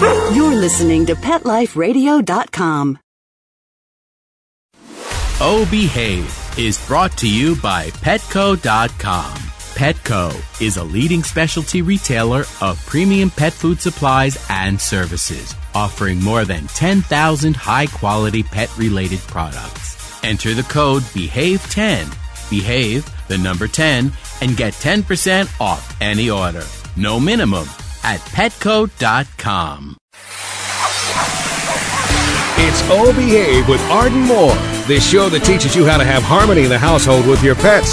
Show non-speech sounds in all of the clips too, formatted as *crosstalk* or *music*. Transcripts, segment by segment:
You're listening to PetLifeRadio.com. Oh Behave is brought to you by Petco.com. Petco is a leading specialty retailer of premium pet food supplies and services, offering more than 10,000 high quality pet related products. Enter the code BEHAVE10, behave the number 10, and get 10% off any order. No minimum at petco.com. It's Oh Behave with Arden Moore, the show that teaches you how to have harmony in the household with your pets.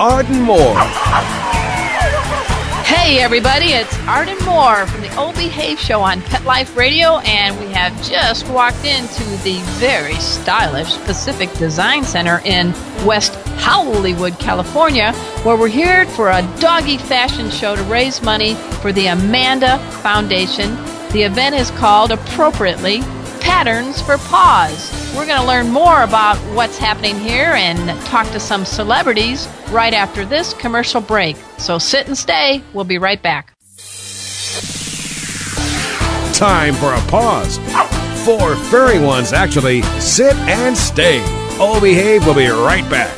Arden Moore. Hey everybody, it's Arden Moore from the Old Behave Show on Pet Life Radio, and we have just walked into the very stylish Pacific Design Center in West Hollywood, California, where we're here for a doggy fashion show to raise money for the Amanda Foundation. The event is called appropriately Patterns for Paws. We're going to learn more about what's happening here and talk to some celebrities right after this commercial break. So sit and stay. We'll be right back. Time for a pause. Four furry ones, actually. Sit and stay. Oh Behave We'll be right back.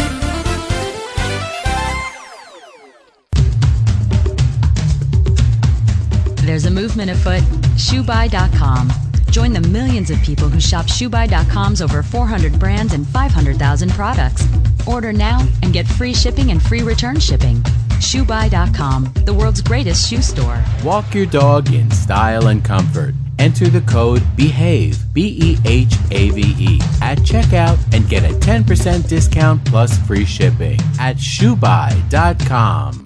There's a movement afoot. ShoeBuy.com. Join the millions of people who shop ShoeBuy.com's over 400 brands and 500,000 products. Order now and get free shipping and free return shipping. ShoeBuy.com, the world's greatest shoe store. Walk your dog in style and comfort. Enter the code BEHAVE, B E H A V E, at checkout and get a 10% discount plus free shipping at shoebuy.com.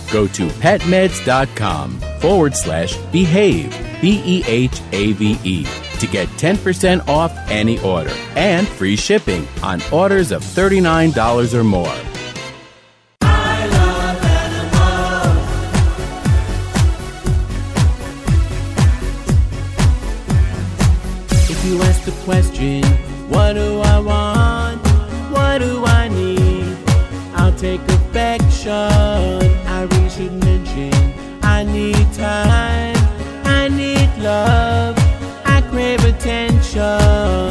Go to petmeds.com forward slash behave, B E H A V E, to get 10% off any order and free shipping on orders of $39 or more. If you ask the question, what do I want? What do I need? I'll take affection. Attention.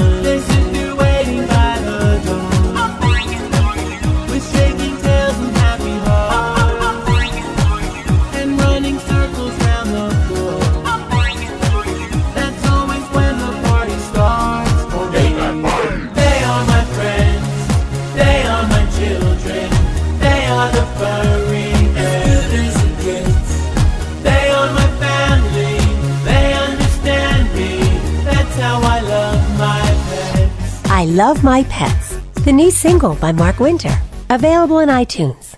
The new single by Mark Winter, available in iTunes.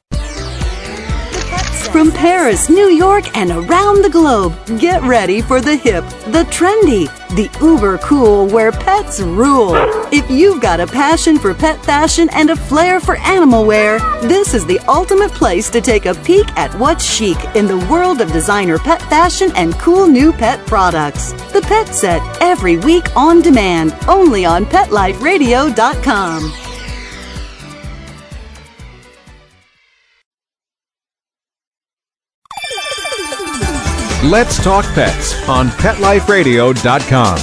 From Paris, New York, and around the globe, get ready for the hip, the trendy, the uber cool where pets rule. If you've got a passion for pet fashion and a flair for animal wear, this is the ultimate place to take a peek at what's chic in the world of designer pet fashion and cool new pet products. The Pet Set, every week on demand, only on PetLifeRadio.com. Let's Talk Pets on PetLifeRadio.com.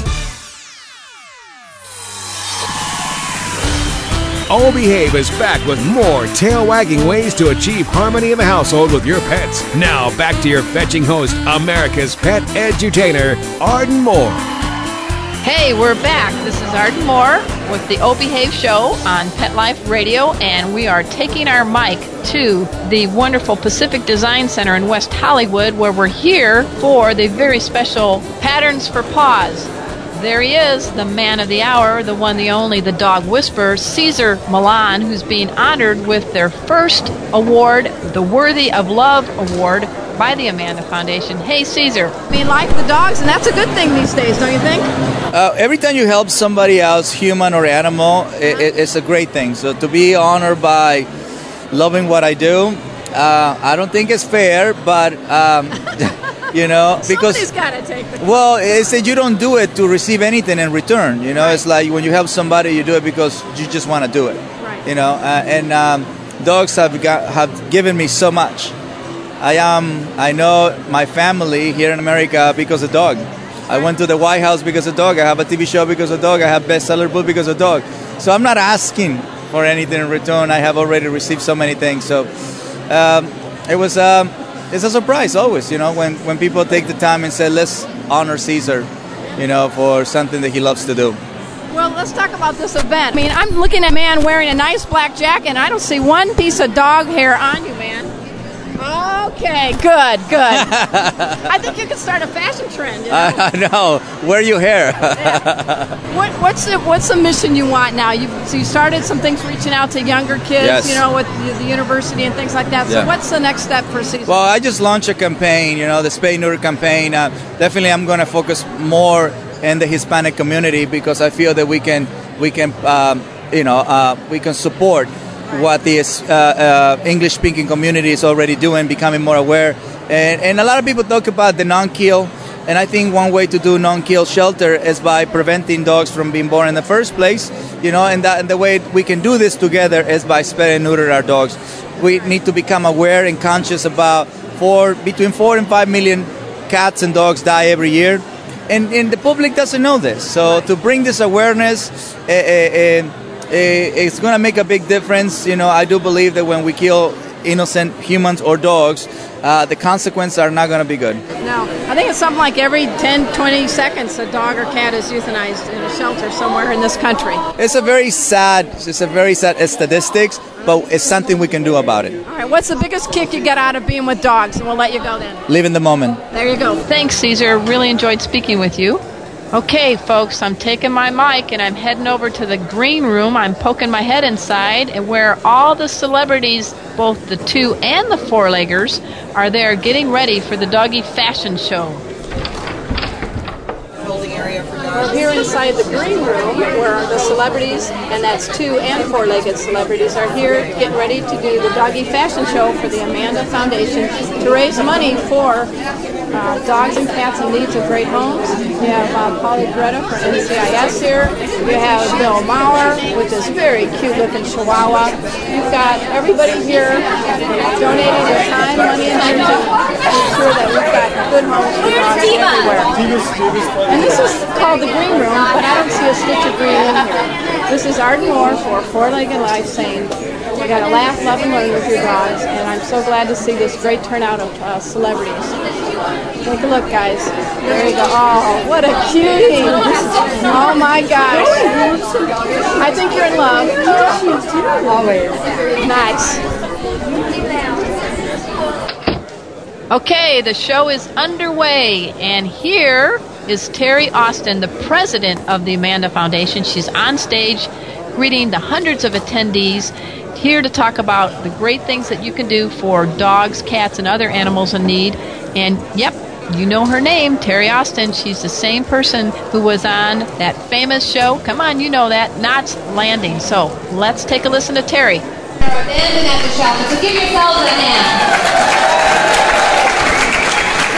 Oh Behave is back with more tail wagging ways to achieve harmony in the household with your pets. Now, back to your fetching host, America's pet edutainer, Arden Moore. Hey, we're back. This is Arden Moore with the O Behave Show on Pet Life Radio, and we are taking our mic to the wonderful Pacific Design Center in West Hollywood, where we're here for the very special Patterns for Paws. There he is, the man of the hour, the one, the only, the dog whisperer, Cesar Millan, who's being honored with their first award, the Worthy of Love Award by the Amanda Foundation. Hey, Cesar. We like the dogs, and that's a good thing these days, don't you think? Uh, every time you help somebody else, human or animal, it, it, it's a great thing. So to be honored by loving what I do, uh, I don't think it's fair, but um, *laughs* you know, because got to take well, it's that you don't do it to receive anything in return. You know, it's like when you help somebody, you do it because you just want to do it. Right. You know, uh, and um, dogs have got, have given me so much. I am. I know my family here in America because of dog. I went to the White House because of dog. I have a TV show because of dog. I have bestseller book because of dog. So I'm not asking for anything in return. I have already received so many things. So um, it was. Um, it's a surprise always, you know, when, when people take the time and say, let's honor Cesar, you know, for something that he loves to do. Well, let's talk about this event. I mean, I'm looking at a man wearing a nice black jacket, and I don't see one piece of dog hair on you, man. Okay, good, good. I think you could start a fashion trend. You *laughs* know? I know. Wear your hair. *laughs* What, what's the what's the mission you want now? You so you started some things reaching out to younger kids, Yes. you know, with the, the university and things like that. So Yeah. what's the next step for Cesar? Well, I just launched a campaign, you know, the Spay Neuter campaign. Uh, definitely, I'm going to focus more in the Hispanic community because I feel that we can, we can, um, you know, uh, we can support what the uh, uh, English-speaking community is already doing, becoming more aware. And, and a lot of people talk about the non-kill, and I think one way to do non-kill shelter is by preventing dogs from being born in the first place. You know, and, that, and the way we can do this together is by spay and neuter our dogs. We need to become aware and conscious about four between four and five million cats and dogs die every year, and, and the public doesn't know this. So to bring this awareness, eh, eh, eh, it's going to make a big difference. You know, I do believe that when we kill innocent humans or dogs, uh, the consequences are not going to be good. No, I think it's something like every 10, 20 seconds a dog or cat is euthanized in a shelter somewhere in this country. It's a very sad, it's a very sad statistics, but it's something we can do about it. All right, what's the biggest kick you get out of being with dogs? And we'll let you go then. Live in the moment. There you go. Thanks, Cesar. Really enjoyed speaking with you. Okay, folks, I'm taking my mic and I'm heading over to the green room. I'm poking my head inside, and where all the celebrities, both the two and the four leggers, are there getting ready for the doggy fashion show. We're here inside the green room where the celebrities, and that's two and four legged celebrities, are here getting ready to do the doggy fashion show for the Amanda Foundation to raise money for uh, dogs and cats in needs of great homes. We have uh, Pauley Perrette for NCIS here. You have Bill Maher with this very cute looking chihuahua. You've got everybody here donating their time, money, and energy to make sure that we've got good homes for dogs everywhere. And this is called the Green Room, but I don't see a stitch of green in here. This is Arden Moore for Four Legged Life saying, you got to laugh, love, and learn with your dogs, and I'm so glad to see this great turnout of uh, celebrities. Take a look, guys. There you go. Oh, what a cutie! Oh my gosh. I think you're in love. Always. Nice. Okay, the show is underway, and here is Teri Austin, the president of the Amanda Foundation. She's on stage greeting the hundreds of attendees here to talk about the great things that you can do for dogs, cats, and other animals in need. And yep, you know her name, Teri Austin. She's the same person who was on that famous show. Come on, you know that, Knots Landing. So let's take a listen to Teri. Give yourselves a hand.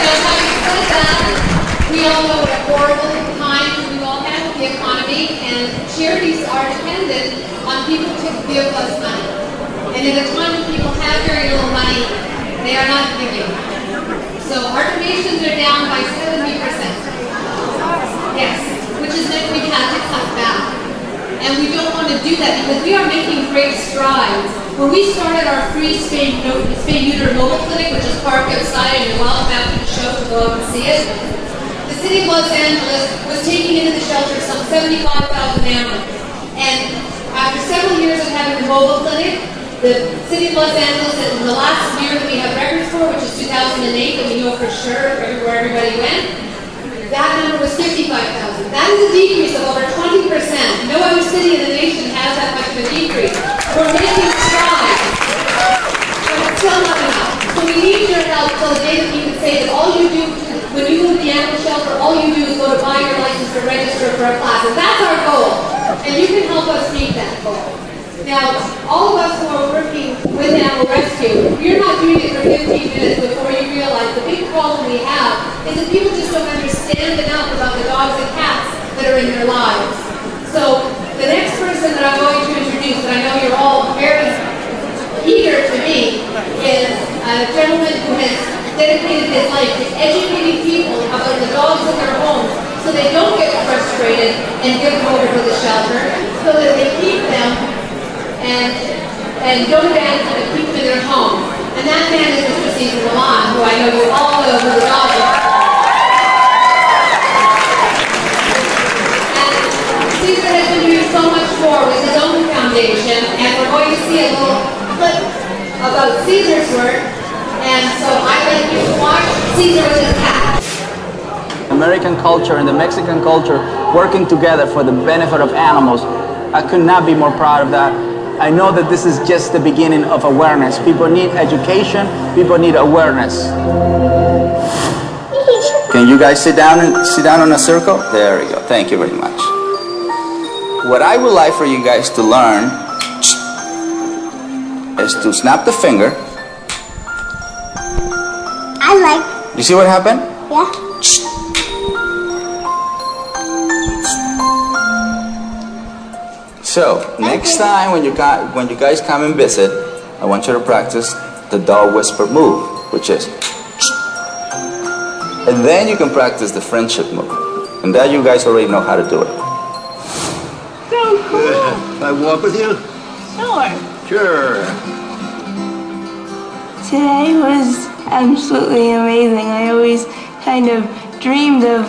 So having said that, we all know what horrible times we all have with the economy, and charities are dependent on people to give us money. And at a time when people have very little money, they are not giving. So our donations are down by 70%. Yes, which is meant we've had to cut back. And we don't want to do that because we are making great strides. When we started our free spay neuter mobile clinic, which is parked outside, and you're welcome after the show to go up and see it, city of Los Angeles was taking into the shelter some 75,000 animals. And after several years of having the mobile clinic, the city of Los Angeles, in the last year that we have records for, which is 2008, and we know for sure where everybody went, that number was 55,000. That is a decrease of over 20%. No other city in the nation has that much of a decrease. We're making strides, but it's still not enough. So we need your help so the day that you can say that all you do when you go to the animal shelter, all you do is go to buy your license to register for a class. And that's our goal. And you can help us meet that goal. Now, all of us who are working with animal rescue, you're not doing it for 15 minutes before you realize the big problem we have is that people just don't understand enough about the dogs and cats that are in their lives. So the next person that I'm going to introduce, and I know you're all very eager to meet, is a gentleman who has dedicated his life to educating people about the dogs in their homes so they don't get frustrated and give them over to the shelter, so that they keep them and and don't abandon them and keep them in their home. And that man is Mr. Cesar Millan, who I know you all know who the dog is. And Cesar has been doing so much more with his own foundation, and we're going to see a little clip about Cesar's work. And so I'd American culture and the Mexican culture working together for the benefit of animals. I could not be more proud of that. I know that this is just the beginning of awareness. People need education, people need awareness. Can you guys sit down and sit down on a circle? There we go. Thank you very much. What I would like for you guys to learn is to snap the finger. I like. You see what happened? Yeah. So next time when you got when you guys come and visit, I want you to practice the dog whisper move, which is, and then you can practice the friendship move, and that you guys already know how to do it. So cool. *laughs* Can I walk with you? Sure. Sure. Today was absolutely amazing. I always kind of dreamed of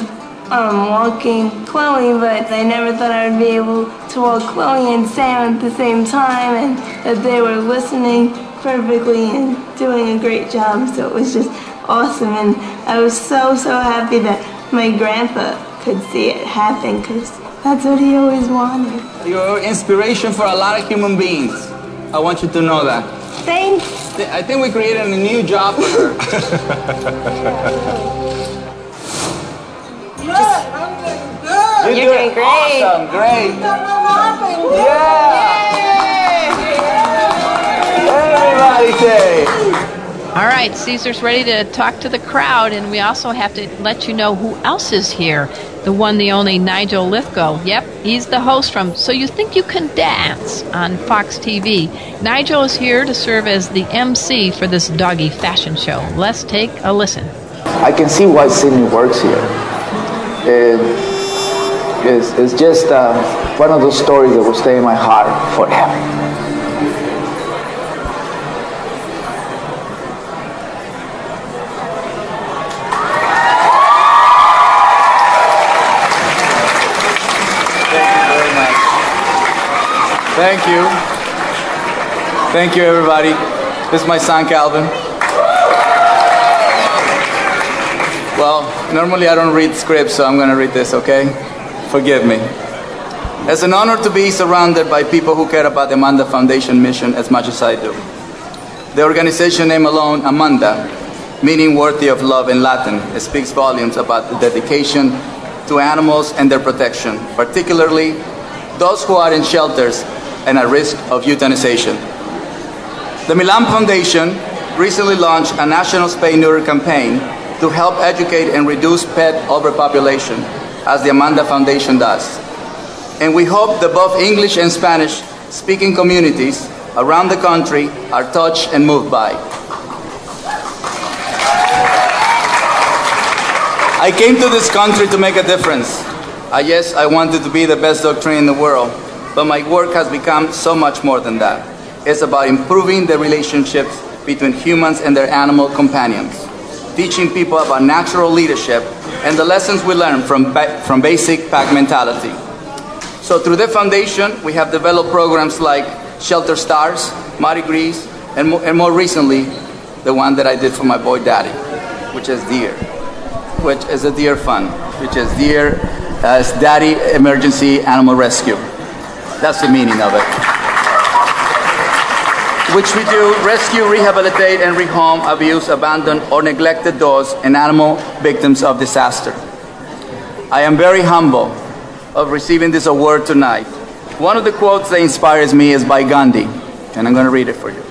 um, walking Chloe, but I never thought I would be able to walk Chloe and Sam at the same time, and that they were listening perfectly and doing a great job. So it was just awesome, and I was so so happy that my grandpa could see it happen because that's what he always wanted. You're inspiration for a lot of human beings. I want you to know that. Thanks. I think we created a new job *laughs* for her. You're doing great. Awesome, great. Everybody say. All right, Cesar's ready to talk to the crowd, and we also have to let you know who else is here. The one, the only Nigel Lythgoe. Yep, he's the host from So You Think You Can Dance on Fox TV. Nigel is here to serve as the MC for this doggy fashion show. Let's take a listen. I can see why Sydney works here. It, it's, it's just uh, one of those stories that will stay in my heart forever. Thank you. Thank you, everybody. This is my son, Calvin. Well, normally I don't read scripts, so I'm going to read this, okay? Forgive me. It's an honor to be surrounded by people who care about the Amanda Foundation mission as much as I do. The organization name alone, Amanda, meaning worthy of love in Latin, it speaks volumes about the dedication to animals and their protection, particularly those who are in shelters and at risk of euthanization. The Millan Foundation recently launched a national spay neuter campaign to help educate and reduce pet overpopulation, as the Amanda Foundation does. And we hope that both English and Spanish speaking communities around the country are touched and moved by. I came to this country to make a difference. I yes, I wanted to be the best trainer in the world, but my work has become so much more than that. It's about improving the relationships between humans and their animal companions, teaching people about natural leadership and the lessons we learn from, ba- from basic pack mentality. So through the foundation, we have developed programs like Shelter Stars, Mutt-i-grees, and, mo- and more recently, the one that I did for my boy Daddy, which is DAER, which is a DAER fund, which is DAER as Daddy Emergency Animal Rescue. That's the meaning of it. Which we do rescue, rehabilitate, and rehome abused, abandoned, or neglected dogs and animal victims of disaster. I am very humble of receiving this award tonight. One of the quotes that inspires me is by Gandhi, and I'm going to read it for you.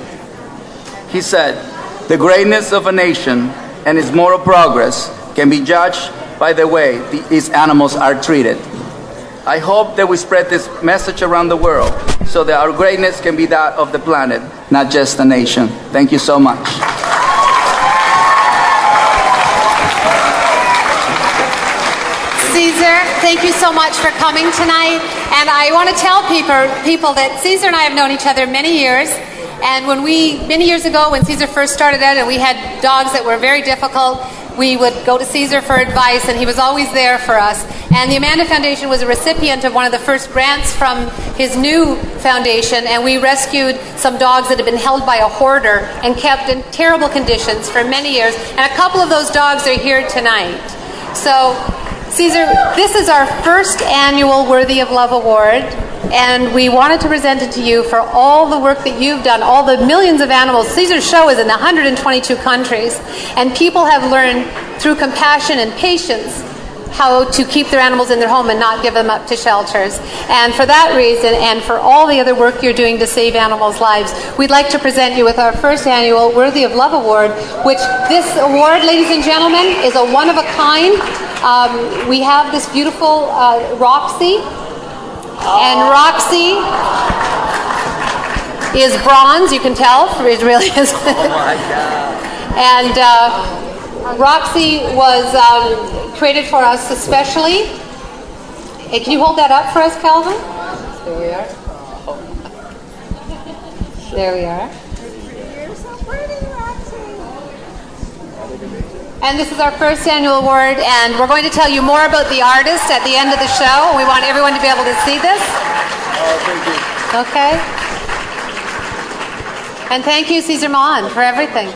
He said, The greatness of a nation and its moral progress can be judged by the way its animals are treated. I hope that we spread this message around the world so that our greatness can be that of the planet, not just a nation. Thank you so much. Cesar, thank you so much for coming tonight. And I want to tell people, people that Cesar and I have known each other many years. And when we, many years ago, when Cesar first started out and we had dogs that were very difficult, we would go to Cesar for advice, and he was always there for us. And the Amanda Foundation was a recipient of one of the first grants from his new foundation, and we rescued some dogs that had been held by a hoarder and kept in terrible conditions for many years. And a couple of those dogs are here tonight. So, Cesar, this is our first annual Worthy of Love Award, and we wanted to present it to you for all the work that you've done, all the millions of animals. Cesar's show is in 122 countries, and people have learned through compassion and patience how to keep their animals in their home and not give them up to shelters. And for that reason, and for all the other work you're doing to save animals' lives, we'd like to present you with our first annual Worthy of Love Award, which this award, ladies and gentlemen, is a one of a kind. Um, we have this beautiful uh, Roxy, and Roxy is bronze. You can tell it really is. *laughs* Oh my God. And uh, Roxy was um, created for us especially. Hey, can you hold that up for us, Calvin? There we are. There we are. And this is our first annual award, and we're going to tell you more about the artist at the end of the show. We want everyone to be able to see this. Okay. And thank you, Cesar Mon, for everything.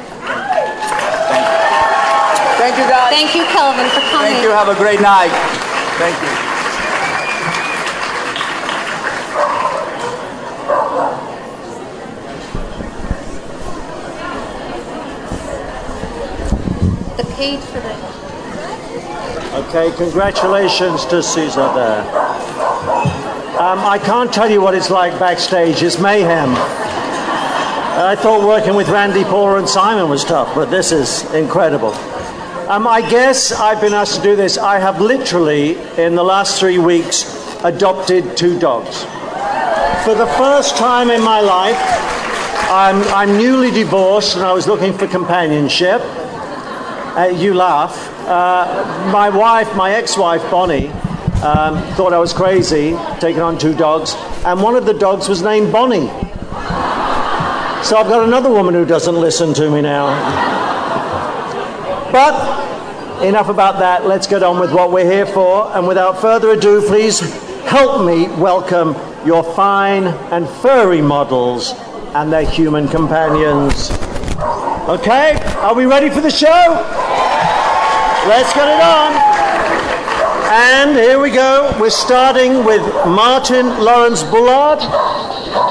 Thank you, guys. Thank you, Calvin, for coming. Thank you. Have a great night. Thank you. The page for the. Okay, congratulations to Cesar there. Um, I can't tell you what it's like backstage. It's mayhem. I thought working with Randy, Paula, and Simon was tough, but this is incredible. Um, I guess I've been asked to do this. I have literally, in the last three weeks, adopted two dogs. For the first time in my life, I'm, I'm newly divorced and I was looking for companionship. Uh, you laugh. Uh, my wife, my ex wife, Bonnie, um, thought I was crazy taking on two dogs, and one of the dogs was named Bonnie. So I've got another woman who doesn't listen to me now. But enough about that. Let's get on with what we're here for. And without further ado, please help me welcome your fine and furry models and their human companions. Okay, are we ready for the show? Let's get it on. And here we go. We're starting with Martin Lawrence Bullard.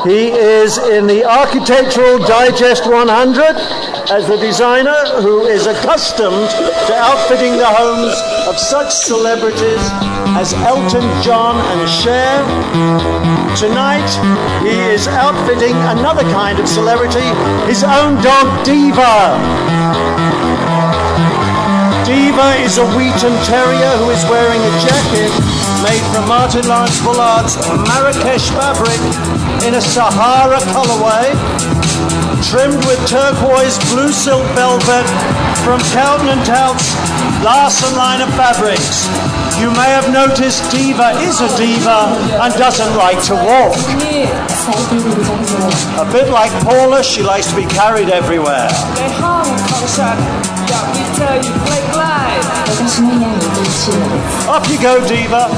He is in the Architectural Digest 100 as the designer who is accustomed to outfitting the homes of such celebrities as Elton John and Cher. Tonight, he is outfitting another kind of celebrity, his own dog Diva. Diva is a Wheaten Terrier who is wearing a jacket made from Martin Lawrence Bullard's Marrakesh fabric in a Sahara colorway, trimmed with turquoise blue silk velvet from Cowtan and Tout's Larsen line of fabrics. You may have noticed Diva is a diva and doesn't like to walk. A bit like Paula, she likes to be carried everywhere. Off you go, Diva.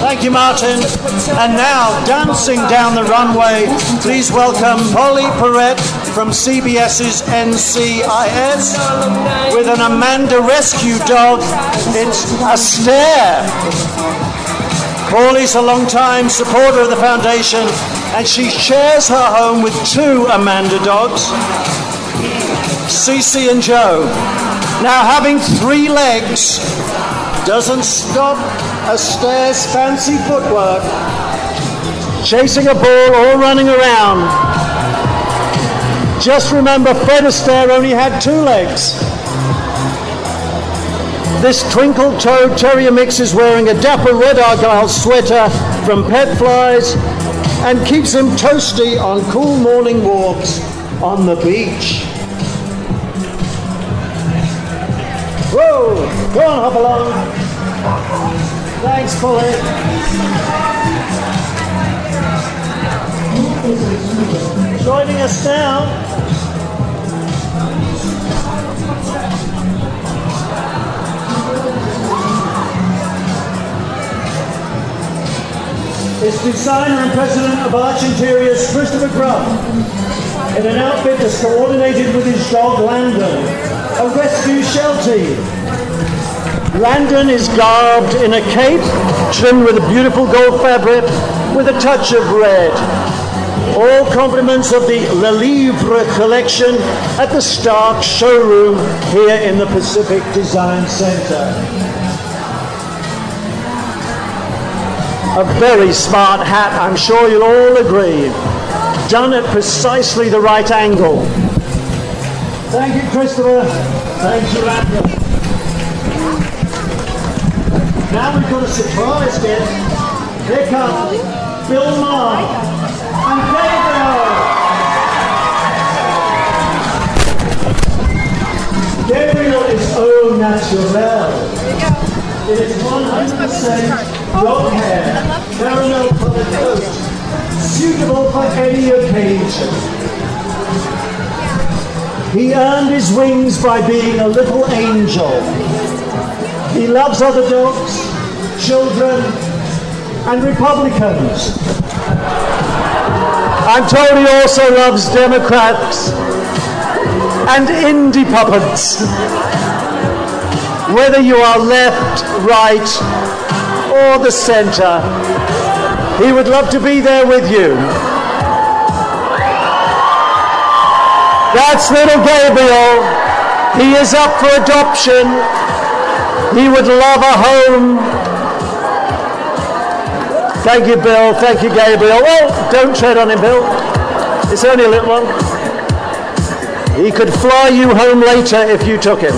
Thank you, Martin. And now, dancing down the runway, please welcome Pauley Perrette from CBS's NCIS with an Amanda rescue dog. It's Astaire. Pauley's a long-time supporter of the foundation, and she shares her home with two Amanda dogs, Cece and Joe. Now, having three legs doesn't stop Astaire's fancy footwork, chasing a ball or running around. Just remember, Fred Astaire only had two legs. This twinkle toed terrier mix is wearing a dapper red argyle sweater from Pet Flies and keeps him toasty on cool morning walks on the beach. Go on, hop along. Thanks, Pauley. Joining us now. is designer and president of Arch Interiors, Christopher Grubb, in an outfit that's coordinated with his dog Landon, a rescue sheltie. Landon is garbed in a cape trimmed with a beautiful gold fabric with a touch of red. All compliments of the Le Livre collection at the Stark showroom here in the Pacific Design Center. A very smart hat, I'm sure you'll all agree. Done at precisely the right angle. Thank you, Christopher. Thank you, Landon. Now we've got a surprise guest. Here come Bill Maher and Gabriel. Gabriel is au naturel. It is 100% dog hair, caramel colored coat, suitable for any occasion. He earned his wings by being a little angel. He loves other dogs, children, and Republicans. I'm told he also loves Democrats and indie puppets. Whether you are left, right, or the center, he would love to be there with you. That's little Gabriel. He is up for adoption. He would love a home. Thank you, Bill. Thank you, Gabriel. Well, don't tread on him, Bill. It's only a little one. He could fly you home later if you took him.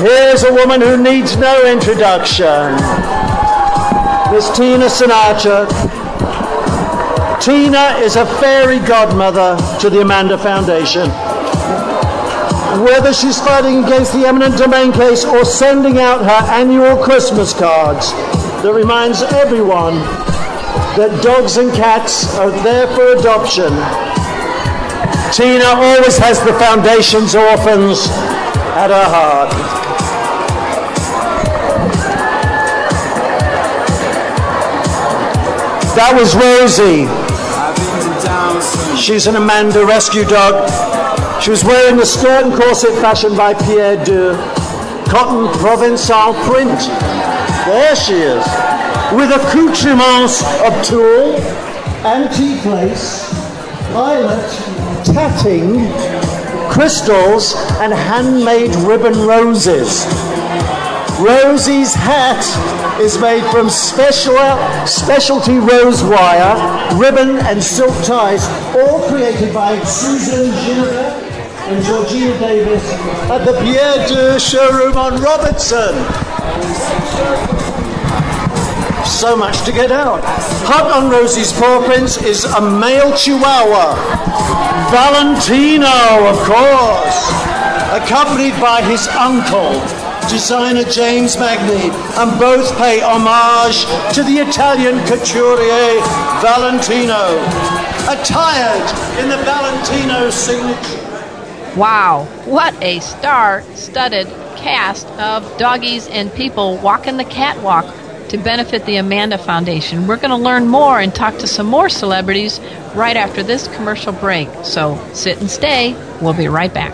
Here's a woman who needs no introduction. Miss Tina Sinatra. Tina is a fairy godmother to the Amanda Foundation. Whether she's fighting against the eminent domain case or sending out her annual Christmas cards that reminds everyone that dogs and cats are there for adoption, Tina always has the Foundation's orphans at her heart. That was Rosie. She's an Amanda rescue dog. She was wearing a skirt and corset fashioned by Pierre Deux cotton Provençal print. There she is. With accoutrements of tulle, antique lace, eyelet, tatting, crystals, and handmade ribbon roses. Rosie's hat is made from special, specialty rose wire, ribbon, and silk ties, all created by Susan Ginevra and Georgina Davis at the Pierre Deux showroom on Robertson. So much to get out. Hot on Rosie's paw prints is a male chihuahua, Valentino, of course, accompanied by his uncle, designer James Magni, and both pay homage to the Italian couturier Valentino, attired in the Valentino signature. Wow, what a star studded cast of doggies and people walking the catwalk to benefit the Amanda Foundation. We're going to learn more and talk to some more celebrities right after this commercial break. So sit and stay. We'll be right back.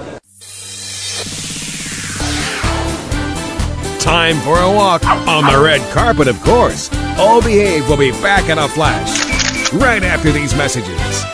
Time for a walk on the red carpet, of course. All Behave will be back in a flash right after these messages.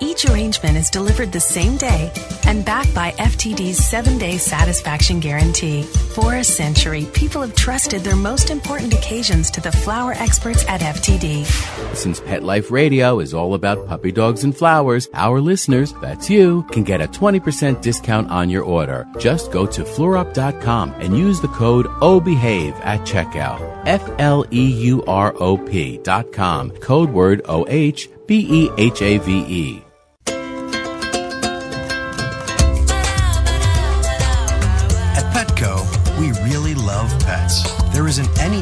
Each arrangement is delivered the same day and backed by FTD's seven day satisfaction guarantee. For a century, people have trusted their most important occasions to the flower experts at FTD. Since Pet Life Radio is all about puppy dogs and flowers, our listeners, that's you, can get a 20% discount on your order. Just go to fleurop.com and use the code OBEHAVE at checkout. F L E U R O P dot com. Code word O H B E H A V E.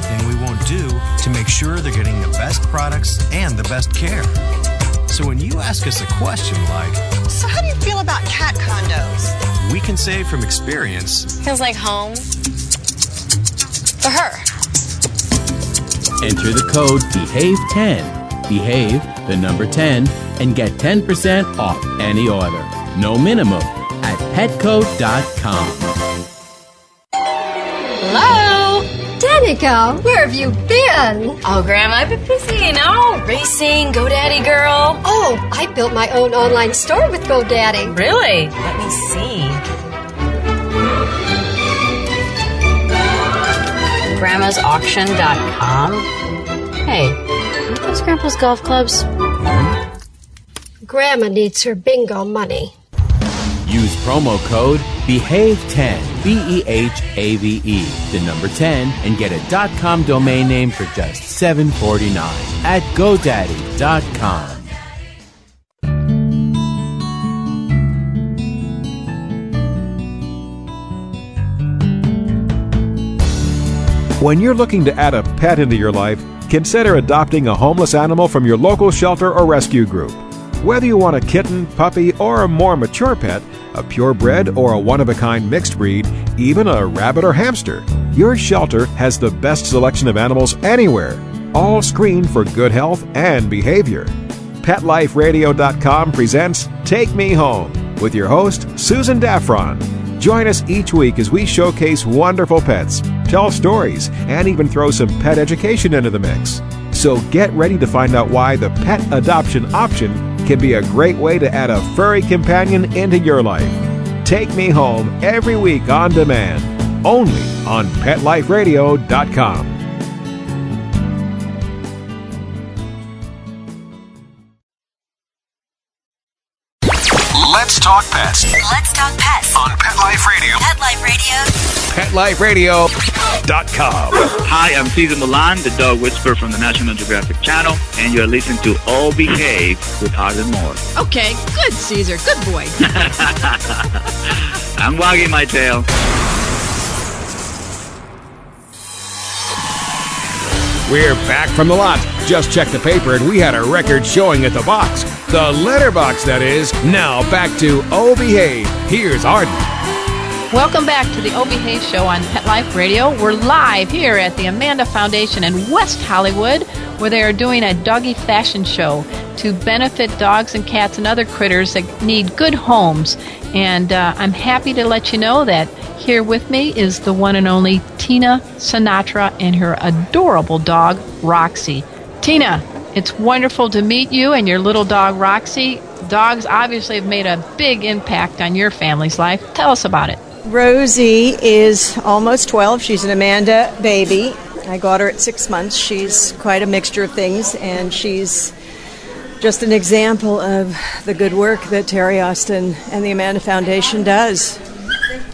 isn't anything we won't do to make sure they're getting the best products and the best care. So when you ask us a question like, So, how do you feel about cat condos? we can say from experience, Feels like home. For her. Enter the code BEHAVE10. Behave, the number 10, and get 10% off any order. No minimum at petco.com. Danica, where have you been? Oh, Grandma, I've been busy, you know, racing, GoDaddy girl. Oh, I built my own online store with GoDaddy. Really? Let me see. Grandma'sAuction.com. Hey, aren't those Grandpa's golf clubs? Hmm? Grandma needs her bingo money. Use promo code BEHAVE10, B E H A V E, the number 10, and get a .com domain name for just $7.49 at GoDaddy.com. When you're looking to add a pet into your life, consider adopting a homeless animal from your local shelter or rescue group. Whether you want a kitten, puppy, or a more mature pet, a purebred or a one of a kind mixed breed, even a rabbit or hamster, your shelter has the best selection of animals anywhere, all screened for good health and behavior. PetLifeRadio.com presents Take Me Home with your host, Susan Daffron. Join us each week as we showcase wonderful pets, tell stories, and even throw some pet education into the mix. So get ready to find out why the pet adoption option can be a great way to add a furry companion into your life. Take Me Home every week on demand, only on PetLifeRadio.com. PetLifeRadio.com. Hi, I'm Cesar Millan, the dog whisperer from the National Geographic Channel, and you're listening to All Behave with Arden Moore. Okay, good, Cesar. Good boy. *laughs* I'm wagging my tail. We're back from the lot. Just checked the paper and we had a record showing at the box. The letterbox, that is. Now back to Oh Behave. Here's Arden. Welcome back to the Obehave Show on Pet Life Radio. We're live here at the Amanda Foundation in West Hollywood, where they are doing a doggy fashion show to benefit dogs and cats and other critters that need good homes. And uh, I'm happy to let you know that here with me is the one and only Tina Sinatra and her adorable dog, Roxy. Tina, it's wonderful to meet you and your little dog, Roxy. Dogs obviously have made a big impact on your family's life. Tell us about it. Rosie is almost 12. She's an Amanda baby. I got her at six months. She's quite a mixture of things, and she's just an example of the good work that Teri Austin and the Amanda Foundation does.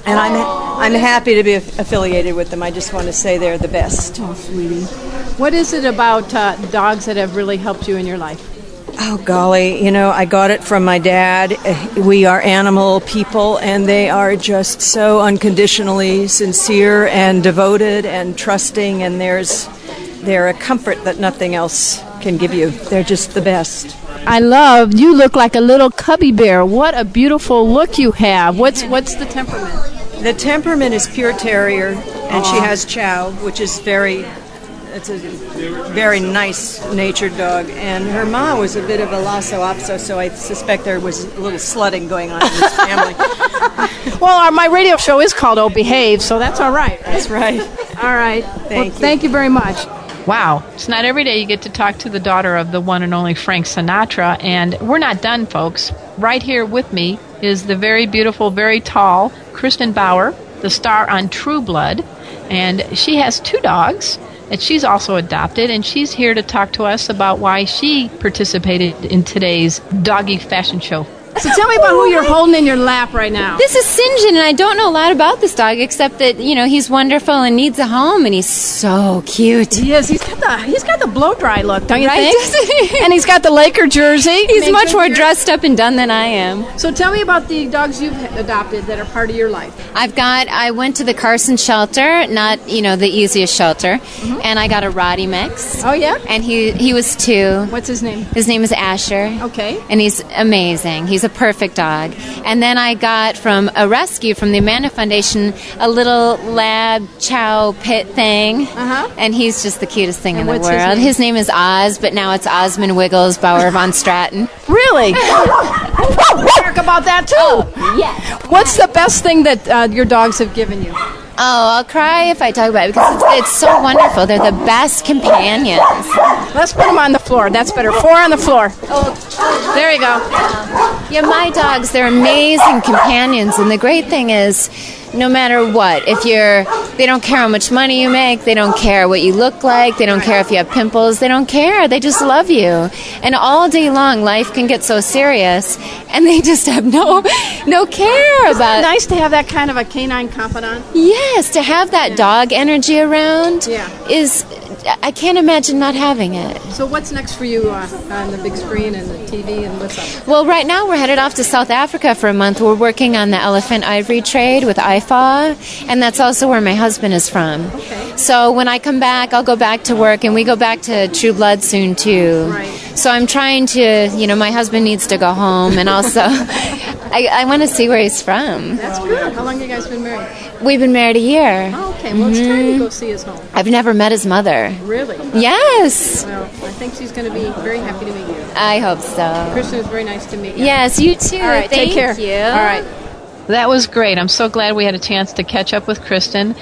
And I'm I'm happy to be aff- affiliated with them. I just want to say they're the best. Oh, sweetie. What is it about uh, dogs that have really helped you in your life? Oh, golly. You know, I got it from my dad. We are animal people, and they are just so unconditionally sincere and devoted and trusting, and there's. They're a comfort that nothing else can give you. They're just the best. I love. You look like a little cubby bear. What a beautiful look you have. What's what's the temperament? The temperament is pure terrier, and she has chow, which is very. It's a very nice natured dog, and her ma was a bit of a Lhasa Apso, so I suspect there was a little slutting going on in this family. *laughs* Well, our, my radio show is called Oh Behave, so that's all right. That's right. All right. Thank well, you. Thank you very much. Wow. It's not every day you get to talk to the daughter of the one and only Frank Sinatra. And we're not done, folks. Right here with me is the very beautiful, very tall Kristin Bauer, the star on True Blood. And she has two dogs that she's also adopted. And she's here to talk to us about why she participated in today's doggy fashion show. So tell me about who you're holding in your lap right now. This is. John, and I don't know a lot about this dog except that you know he's wonderful and needs a home, and he's so cute. He is. He's got the he's got the blow dry look, don't you Right? think? *laughs* and he's got the Laker jersey. He's Makes much more cute. dressed up and done than I am. So tell me about the dogs you've adopted that are part of your life. I've got. I went to the Carson shelter, not you know the easiest shelter, and I got a Rottie mix. Mm-hmm. Oh yeah. And he he was two. What's his name? His name is Asher. Okay. And he's amazing. He's a perfect dog. And then I got from a rescue from the Amanda Foundation a little lab chow pit thing. Uh-huh. And he's just the cutest thing And in the what's his world. name? His name is Oz, but now it's Osmond Wiggles Bauer von Straten. *laughs* Really? Talk about that too. yes. What's the best thing that uh, your dogs have given you? Oh, I'll cry if I talk about it because it's, it's so wonderful. They're the best companions. Let's put them on the floor. That's better. Four on the floor. There you go. Yeah, my dogs, they're amazing companions. And the great thing is, no matter what, if you're, they don't care how much money you make, they don't care what you look like, they don't care if you have pimples, they don't care. They just love you. And all day long, life can get so serious, and they just have no, no care about Nice to have that kind of a canine confidant. Yes, to have that dog energy around Yeah. is, I can't imagine not having it. So what's next for you uh, on the big screen and the TV and what's up? Well, right now we're headed off to South Africa for a month. We're working on the elephant ivory trade with IFAW, and that's also where my husband is from. Okay. So when I come back, I'll go back to work, and we go back to True Blood soon too. Right. So I'm trying to, you know, my husband needs to go home, and also *laughs* I, I want to see where he's from. That's good. How long have you guys been married? We've been married a year. Oh, okay. Well, it's time to go mm-hmm. see his home. I've never met his mother. Really? Yes, Well, I think she's going to be very happy to meet you. I hope so. Kristin, it's very nice to meet you. Yes, you too. All right, Thank take care. you. All right. That was great. I'm so glad we had a chance to catch up with Kristin.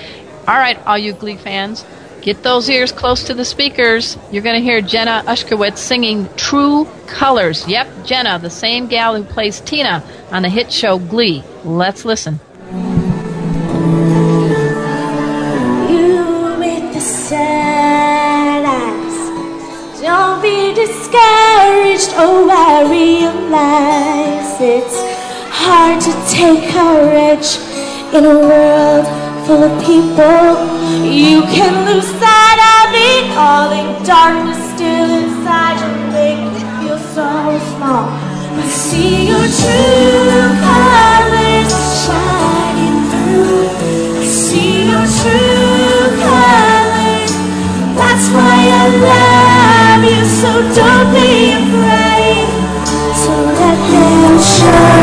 All right, all you Glee fans, get those ears close to the speakers. You're going to hear Jenna Ushkowitz singing True Colors. Yep, Jenna, the same gal who plays Tina on the hit show Glee. Let's listen. You with the sad eyes. Don't be discouraged. Oh, I realize it's hard to take courage in a world full of people. You can lose sight of it all in darkness still inside you make you feel so small. But see your true colors shining through. I see your true colors. That's why I love you. So don't be afraid to let them show.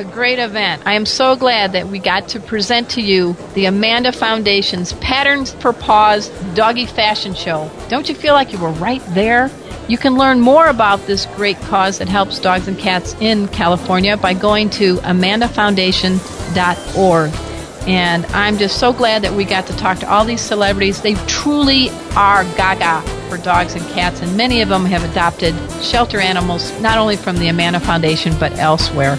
A great event. I am so glad that we got to present to you the Amanda Foundation's Patterns for Paws Doggy Fashion Show. Don't you feel like you were right there? You can learn more about this great cause that helps dogs and cats in California by going to amandafoundation.org. And I'm just so glad that we got to talk to all these celebrities. They truly are gaga for dogs and cats, and many of them have adopted shelter animals not only from the Amanda Foundation but elsewhere.